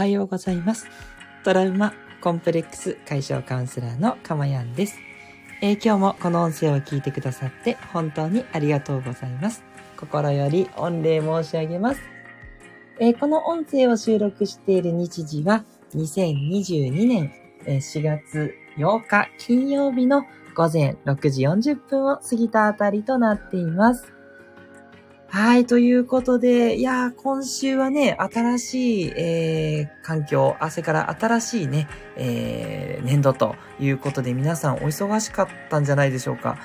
はようございます。トラウマコンプレックス解消カウンセラーのかまやんです、えー、今日もこの音声を聞いてくださって本当にありがとうございます。心より御礼申し上げます。えー、この音声を収録している日時は2022年4月8日金曜日の午前6時40分を過ぎたあたりとなっています。はい、ということで、いや今週はね、新しい、えー、環境、汗から新しいね、えー、年度ということで皆さんお忙しかったんじゃないでしょうか。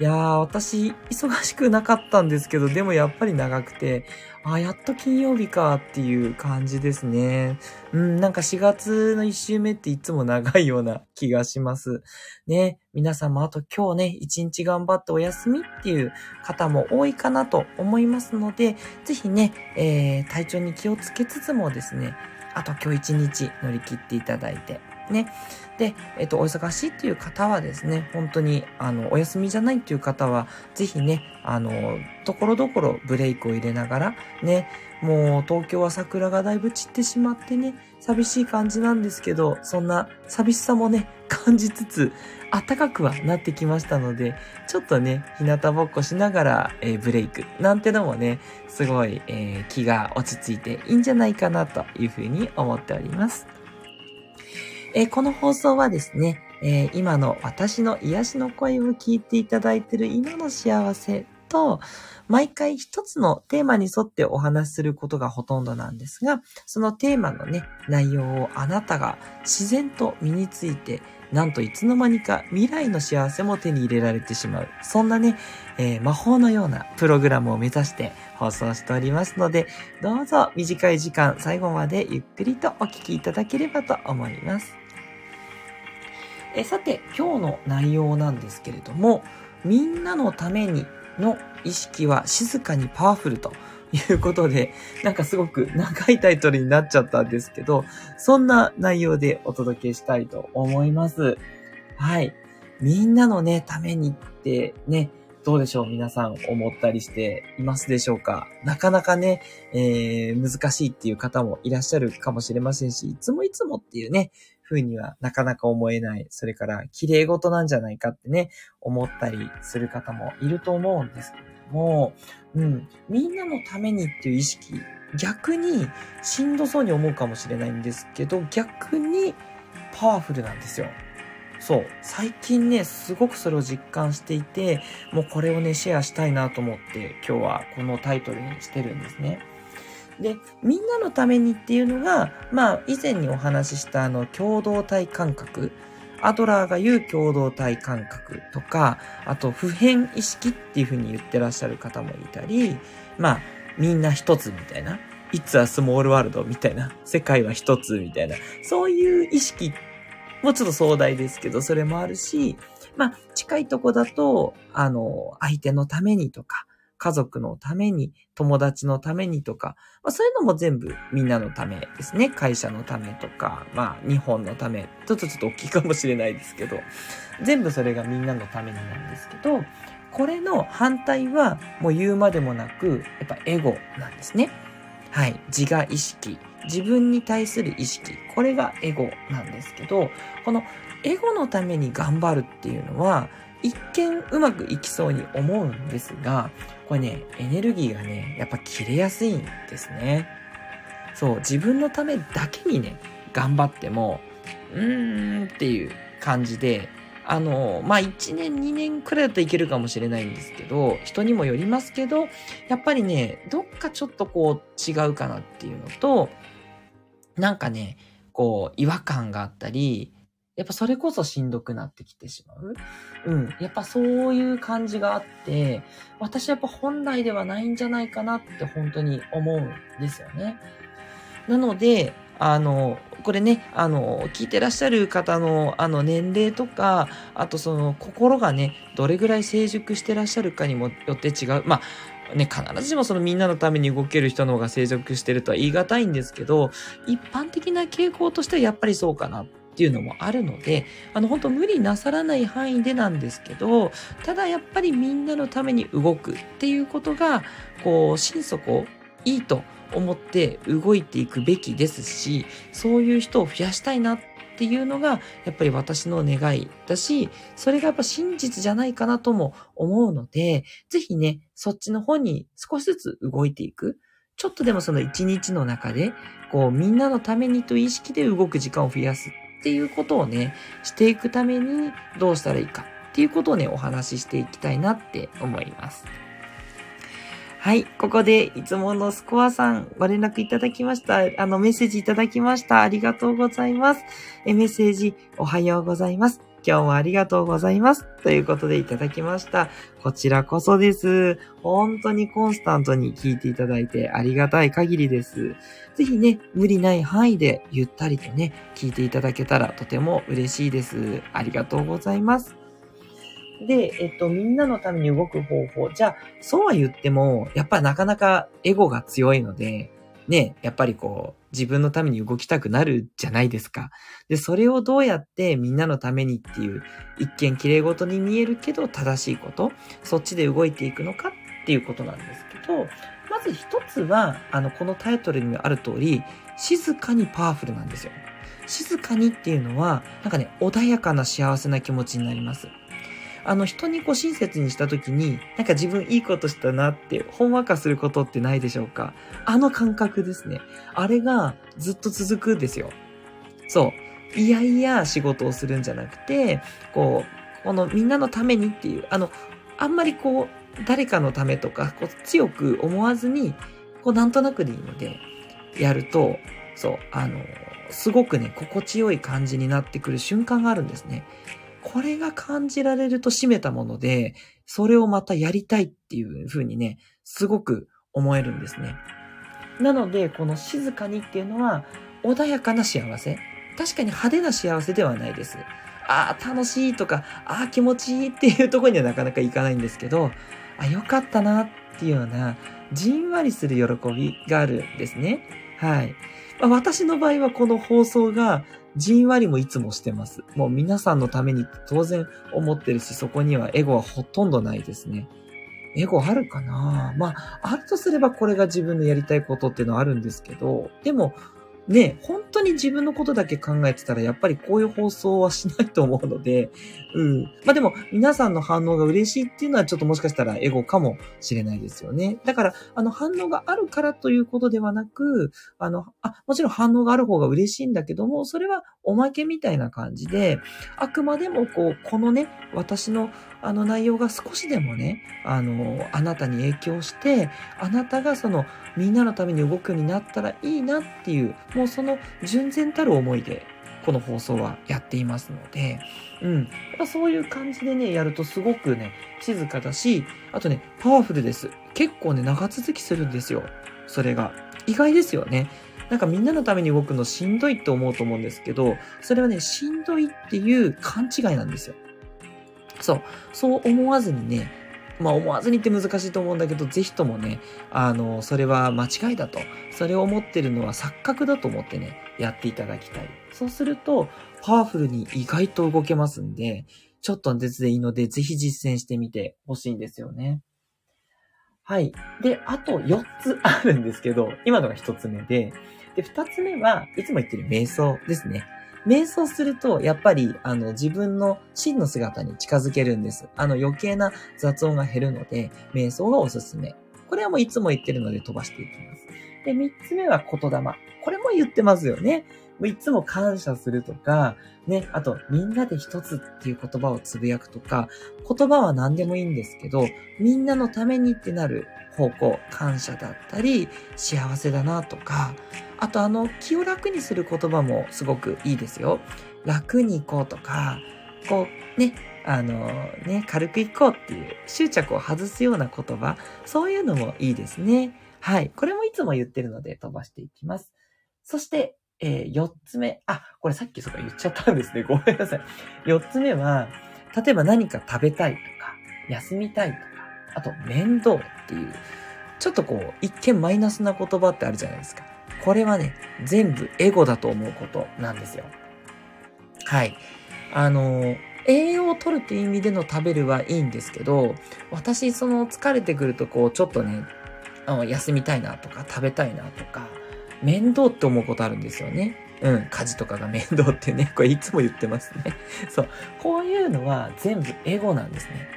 いやー、私、忙しくなかったんですけど、でもやっぱり長くて、あ、やっと金曜日かっていう感じですね。うん、なんか4月の1週目っていつも長いような気がします。ね、皆さんもあと今日ね、1日頑張ってお休みっていう方も多いかなと思いますので、ぜひね、えー、体調に気をつけつつもですね、あと今日1日乗り切っていただいて、ね。で、えっと、お忙しいっていう方はですね、本当に、あの、お休みじゃないっていう方は、ぜひね、あの、ところどころブレイクを入れながら、ね、もう東京は桜がだいぶ散ってしまってね、寂しい感じなんですけど、そんな寂しさもね、感じつつ、暖かくはなってきましたので、ちょっとね、日向ぼっこしながら、えー、ブレイクなんてのもね、すごい、えー、気が落ち着いていいんじゃないかなというふうに思っております。え、この放送はですね、えー、今の私の癒しの声を聞いていただいている今の幸せと、毎回一つのテーマに沿ってお話しすることがほとんどなんですが、そのテーマのね、内容をあなたが自然と身について、なんといつの間にか未来の幸せも手に入れられてしまう。そんなね、えー、魔法のようなプログラムを目指して放送しておりますので、どうぞ短い時間最後までゆっくりとお聞きいただければと思います。えさて、今日の内容なんですけれども、みんなのためにの意識は静かにパワフルということで、なんかすごく長いタイトルになっちゃったんですけど、そんな内容でお届けしたいと思います。はい。みんなのね、ためにってね、どうでしょう？皆さん思ったりしていますでしょうか？なかなかね、えー、難しいっていう方もいらっしゃるかもしれませんし、いつもいつもっていうね、風にはなかなか思えない。それから、綺麗事なんじゃないかってね、思ったりする方もいると思うんですけども、うん、みんなのためにっていう意識、逆にしんどそうに思うかもしれないんですけど、逆にパワフルなんですよ。そう。最近ね、すごくそれを実感していて、もうこれをね、シェアしたいなと思って、今日はこのタイトルにしてるんですね。で、みんなのためにっていうのが、まあ、以前にお話ししたあの、共同体感覚。アドラーが言う共同体感覚とか、あと普遍意識っていうふうに言ってらっしゃる方もいたり、まあ、みんな一つみたいな。It's a small world みたいな。世界は一つみたいな。そういう意識もちょっと壮大ですけど、それもあるし、まあ、近いとこだと、あの、相手のためにとか、家族のために、友達のためにとか、まあ、そういうのも全部みんなのためですね。会社のためとか、まあ日本のため。ちょっとちょっと大きいかもしれないですけど、全部それがみんなのためになんですけど、これの反対はもう言うまでもなく、やっぱエゴなんですね。はい。自我意識。自分に対する意識。これがエゴなんですけど、このエゴのために頑張るっていうのは、一見うまくいきそうに思うんですが、これね、エネルギーがね、やっぱ切れやすいんですね。そう、自分のためだけにね、頑張っても、うーんっていう感じで、あの、まあ、1年、2年くらいだといけるかもしれないんですけど、人にもよりますけど、やっぱりね、どっかちょっとこう違うかなっていうのと、なんかね、こう、違和感があったり、やっぱそれこそしんどくなってきてしまう？うん。やっぱそういう感じがあって、私やっぱ本来ではないんじゃないかなって本当に思うんですよね。なので、あの、これね、あの、聞いてらっしゃる方の、あの、年齢とか、あとその、心がね、どれぐらい成熟してらっしゃるかにもよって違う。まあ、ね、必ずしもそのみんなのために動ける人の方が成熟してるとは言い難いんですけど、一般的な傾向としてはやっぱりそうかなっっていうのもあるので、あの、本当無理なさらない範囲でなんですけど、ただやっぱりみんなのために動くっていうことが、こう、心底いいと思って動いていくべきですし、そういう人を増やしたいなっていうのが、やっぱり私の願いだし、それがやっぱ真実じゃないかなとも思うので、ぜひね、そっちの方に少しずつ動いていく。ちょっとでもその一日の中で、こう、みんなのためにと意識で動く時間を増やすっっていうことをね、していくためにどうしたらいいかっていうことをね、お話ししていきたいなって思います。はい。ここで、いつものスコアさん、ご連絡いただきました。あの、メッセージいただきました。ありがとうございます。え、メッセージ、おはようございます。今日もありがとうございます。ということでいただきました。こちらこそです。本当にコンスタントに聞いていただいてありがたい限りです。ぜひね、無理ない範囲でゆったりとね、聞いていただけたらとても嬉しいです。ありがとうございます。で、えっと、みんなのために動く方法。じゃあ、そうは言っても、やっぱなかなかエゴが強いので、ね、やっぱりこう、自分のために動きたくなるじゃないですか。で、それをどうやってみんなのためにっていう、一見綺麗事に見えるけど正しいこと、そっちで動いていくのかっていうことなんですけど、まず一つは、あの、このタイトルにもある通り、静かにパワフルなんですよ。静かにっていうのは、なんかね、穏やかな幸せな気持ちになります。あの、人にこう親切にした時に、なんか自分いいことしたなって、ほんわかすることってないでしょうか？あの感覚ですね。あれがずっと続くんですよ。そう。いやいや仕事をするんじゃなくて、こう、このみんなのためにっていう、あの、あんまりこう、誰かのためとか、こう強く思わずに、こうなんとなくでいいので、やると、そう、あの、すごくね、心地よい感じになってくる瞬間があるんですね。これが感じられると締めたもので、それをまたやりたいっていう風にね、すごく思えるんですね。なので、この静かにっていうのは、穏やかな幸せ。確かに派手な幸せではないです。ああ、楽しいとか、ああ、気持ちいいっていうところにはなかなかいかないんですけど、あ、よかったなっていうような、じんわりする喜びがあるんですね。はい。まあ、私の場合はこの放送がじんわりもいつもしてます。もう皆さんのために当然思ってるし、そこにはエゴはほとんどないですね。エゴあるかな？まあ、あるとすればこれが自分のやりたいことっていうのはあるんですけど、でも、ね、本当に自分のことだけ考えてたら、やっぱりこういう放送はしないと思うので、うん。まあでも、皆さんの反応が嬉しいっていうのは、ちょっともしかしたらエゴかもしれないですよね。だから、あの、反応があるからということではなく、あの、あ、もちろん反応がある方が嬉しいんだけども、それはおまけみたいな感じで、あくまでもこう、このね、私のあの内容が少しでもね、あの、あなたに影響して、あなたがその、みんなのために動くようになったらいいなっていう、もうその純然たる思いで、この放送はやっていますので、うん。やそういう感じでね、やるとすごくね、静かだし、あとね、パワフルです。結構ね、長続きするんですよ。それが。意外ですよね。なんかみんなのために動くのしんどいって思うと思うんですけど、それはね、しんどいっていう勘違いなんですよ。そう。そう思わずにね、まあ思わずにって難しいと思うんだけど、ぜひともね、あの、それは間違いだと。それを思ってるのは錯覚だと思ってね、やっていただきたい。そうすると、パワフルに意外と動けますんで、ちょっとの鉄でいいので、ぜひ実践してみてほしいんですよね。はい。で、あと4つあるんですけど、今のが1つ目で、で、2つ目はいつも言ってる瞑想ですね。瞑想すると、やっぱり、あの、自分の真の姿に近づけるんです。あの、余計な雑音が減るので、瞑想がおすすめ。これはもういつも言ってるので飛ばしていきます。で、三つ目は言霊。これも言ってますよね。いつも感謝するとか、ね、あと、みんなで一つっていう言葉をつぶやくとか、言葉は何でもいいんですけど、みんなのためにってなる方向、感謝だったり、幸せだなとか、あとあの、気を楽にする言葉もすごくいいですよ。楽に行こうとか、こう、ね、あのね、軽く行こうっていう執着を外すような言葉、そういうのもいいですね。はい。これもいつも言ってるので飛ばしていきます。そして、えー、4つ目。あ、これさっきそか言っちゃったんですね。ごめんなさい。4つ目は、例えば何か食べたいとか、休みたいとか、あと面倒っていう、ちょっとこう、一見マイナスな言葉ってあるじゃないですか。これはね、全部エゴだと思うことなんですよ。はい。あの、栄養を取るっていう意味での食べるはいいんですけど、私、その疲れてくるとこう、ちょっとね、休みたいなとか、食べたいなとか、面倒って思うことあるんですよね。うん、家事とかが面倒ってね、これいつも言ってますね。そう。こういうのは全部エゴなんですね。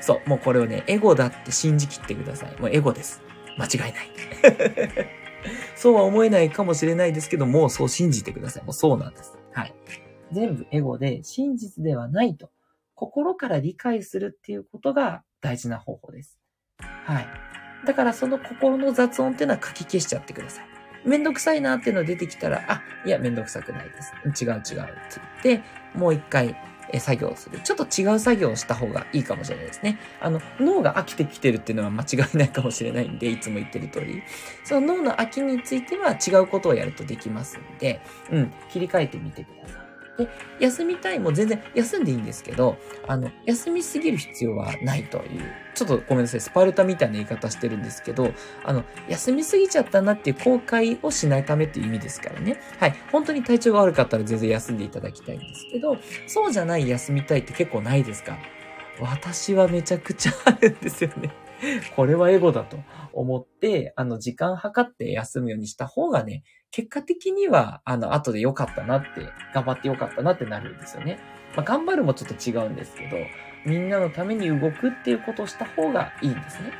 そう。もうこれをね、エゴだって信じきってください。もうエゴです。間違いない。そうは思えないかもしれないですけども、そう信じてください。もうそうなんです。はい。全部エゴで真実ではないと、心から理解するっていうことが大事な方法です。はい。だからその心の雑音っていうのは書き消しちゃってください。めんどくさいなっていうのが出てきたら、あ、いや、めんどくさくないです。違う違うって言って、もう一回、え作業する。ちょっと違う作業をした方がいいかもしれないですね。あの、脳が飽きてきてるっていうのは間違いないかもしれないんで、いつも言ってる通り。その脳の飽きについては違うことをやるとできますんで、うん、切り替えてみてください。で、休みたいも全然休んでいいんですけど、あの、休みすぎる必要はないという、ちょっとごめんなさい、スパルタみたいな言い方してるんですけど、あの、休みすぎちゃったなっていう後悔をしないためっていう意味ですからね。はい。本当に体調が悪かったら全然休んでいただきたいんですけど、そうじゃない休みたいって結構ないですか私はめちゃくちゃあるんですよね。これはエゴだと思って、あの、時間計って休むようにした方がね、結果的には、あの、後で良かったなって、頑張って良かったなってなるんですよね。まあ、頑張るもちょっと違うんですけど、みんなのために動くっていうことをした方がいいんですね。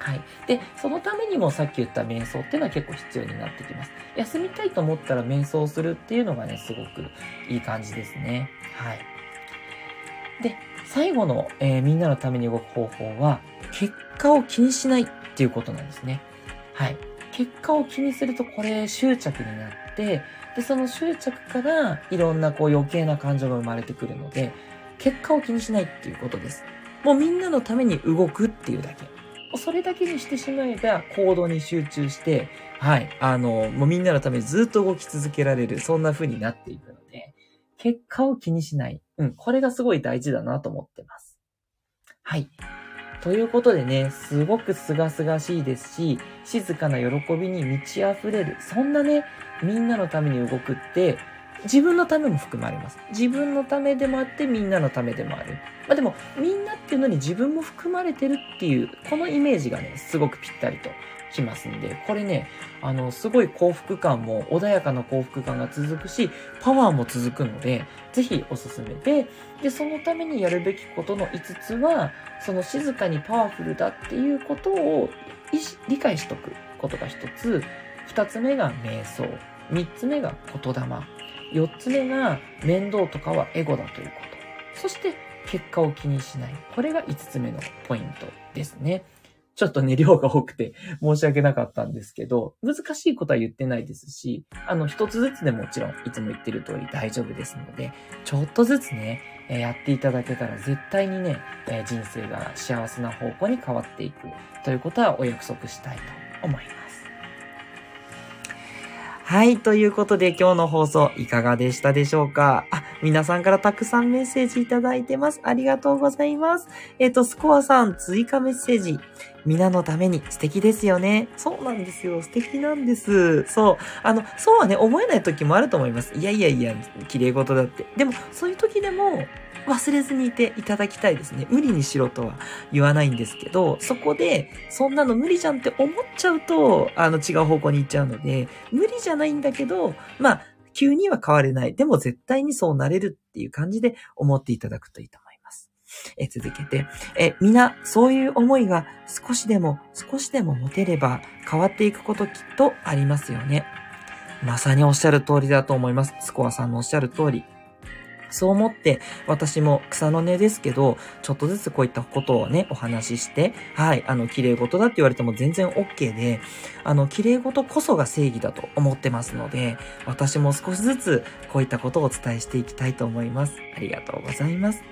はい。で、そのためにもさっき言った瞑想っていうのは結構必要になってきます。休みたいと思ったら瞑想するっていうのがね、すごくいい感じですね。はい。で、最後の、えー、みんなのために動く方法は、結果を気にしないっていうことなんですね。はい。結果を気にするとこれ執着になって、で、その執着からいろんなこう余計な感情が生まれてくるので、結果を気にしないっていうことです。もうみんなのために動くっていうだけ。それだけにしてしまえば行動に集中して、はい、あの、もうみんなのためにずっと動き続けられる、そんな風になっていくので、結果を気にしない。うん、これがすごい大事だなと思ってます。はい。ということでね、すごく清々しいですし、静かな喜びに満ち溢れる。そんなね、みんなのために動くって、自分のためも含まれます。自分のためでもあって、みんなのためでもある。まあでも、みんなっていうのに自分も含まれてるっていう、このイメージがね、すごくぴったりときますんで、これね、あの、すごい幸福感も穏やかな幸福感が続くし、パワーも続くので、ぜひおすすめで、で、そのためにやるべきことの5つは、その静かにパワフルだっていうことを理解しとくことが1つ、2つ目が瞑想、3つ目が言霊、4つ目が面倒とかはエゴだということ。そして結果を気にしない。これが5つ目のポイントですね。ちょっとね、量が多くて 申し訳なかったんですけど、難しいことは言ってないですし、あの、一つずつでもちろん、いつも言ってる通り大丈夫ですので、ちょっとずつね、えやっていただけたら絶対にね、え人生が幸せな方向に変わっていくということはお約束したいと思います。はい。ということで今日の放送いかがでしたでしょうか？あ、皆さんからたくさんメッセージいただいてます。ありがとうございます。えっ、と、スコアさん追加メッセージ。皆のために素敵ですよね。そうなんですよ。素敵なんです。そう。あの、そうはね、思えない時もあると思います。いやいやいや、綺麗事だって。でも、そういう時でも、忘れずにいていただきたいですね。無理にしろとは言わないんですけど、そこで、そんなの無理じゃんって思っちゃうと、あの、違う方向に行っちゃうので、無理じゃないんだけど、まあ、急には変われない。でも絶対にそうなれるっていう感じで思っていただくといいと思います。え続けて、え皆、そういう思いが少しでも、少しでも持てれば変わっていくこときっとありますよね。まさにおっしゃる通りだと思います。スコアさんのおっしゃる通り。そう思って、私も草の根ですけど、ちょっとずつこういったことをね、お話しして、はい、あの、綺麗事だって言われても全然 OK で、あの、綺麗事こそが正義だと思ってますので、私も少しずつこういったことをお伝えしていきたいと思います。ありがとうございます。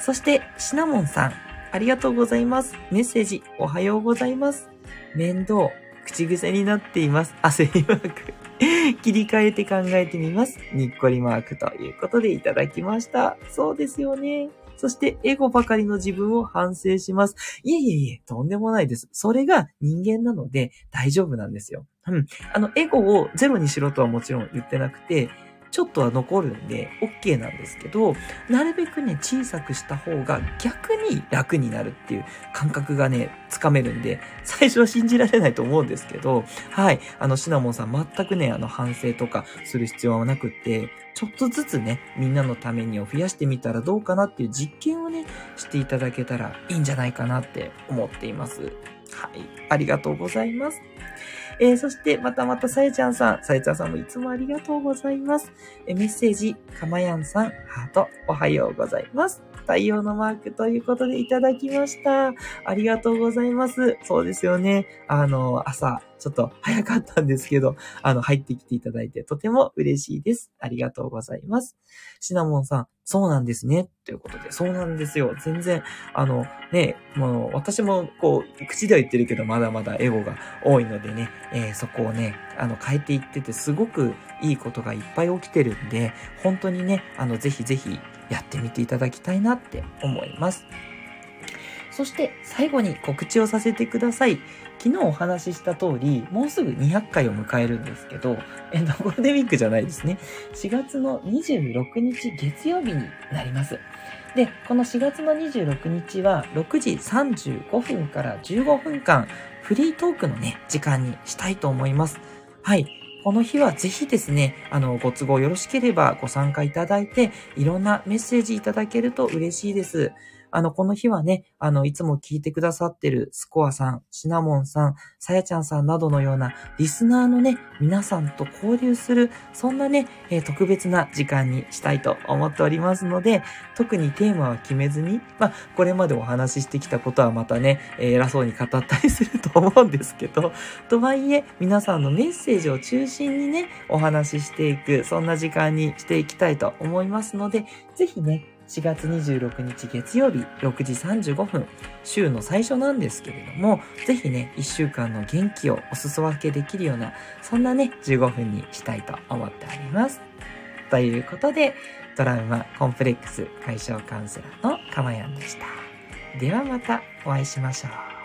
そして、シナモンさん、ありがとうございます。メッセージ、おはようございます。面倒、口癖になっています。焦りマーク。切り替えて考えてみます。にっこりマークということでいただきました。そうですよね。そして、エゴばかりの自分を反省します。いえいえいえ、とんでもないです。それが人間なので大丈夫なんですよ。うん。あの、エゴをゼロにしろとはもちろん言ってなくて、ちょっとは残るんで OK なんですけど、なるべくね、小さくした方が逆に楽になるっていう感覚がね、つかめるんで、最初は信じられないと思うんですけど、はい、あの、シナモンさん全くね、あの、反省とかする必要はなくって、ちょっとずつね、みんなのためにを増やしてみたらどうかなっていう実験をね、していただけたらいいんじゃないかなって思っています。はい、ありがとうございます。えー、そして、またまたさえちゃんさん。さえちゃんさんもいつもありがとうございます。え、メッセージ、かまやんさん、ハート、おはようございます。太陽のマークということでいただきました。ありがとうございます。そうですよね。あの、朝、ちょっと早かったんですけど、あの、入ってきていただいてとても嬉しいです。ありがとうございます。シナモンさん、そうなんですね。ということで、そうなんですよ。全然、あの、ね、もう、私も、こう、口では言ってるけど、まだまだエゴが多いのでね、えー、そこをね、あの、変えていってて、すごくいいことがいっぱい起きてるんで、本当にね、あの、ぜひぜひ、やってみていただきたいなって思います。そして最後に告知をさせてください。昨日お話しした通り、もうすぐ200回を迎えるんですけど、えっと、ゴールデンウィークじゃないですね。4月の26日月曜日になります。で、この4月の26日は6時35分から15分間、フリートークのね、時間にしたいと思います。はい。この日はぜひですね、あの、ご都合よろしければご参加いただいて、いろんなメッセージいただけると嬉しいです。あの、この日はね、あの、いつも聞いてくださってるスコアさん、シナモンさん、さやちゃんさんなどのようなリスナーのね、皆さんと交流する、そんなね、えー、特別な時間にしたいと思っておりますので、特にテーマは決めずに、まあ、これまでお話ししてきたことはまたね、えー、偉そうに語ったりすると思うんですけど、とはいえ、皆さんのメッセージを中心にね、お話ししていく、そんな時間にしていきたいと思いますので、ぜひね、4月26日月曜日6時35分、週の最初なんですけれども、ぜひね、1週間の元気をお裾分けできるような、そんなね、15分にしたいと思っております。ということで、トラウマコンプレックス解消カウンセラーのかまやんでした。ではまたお会いしましょう。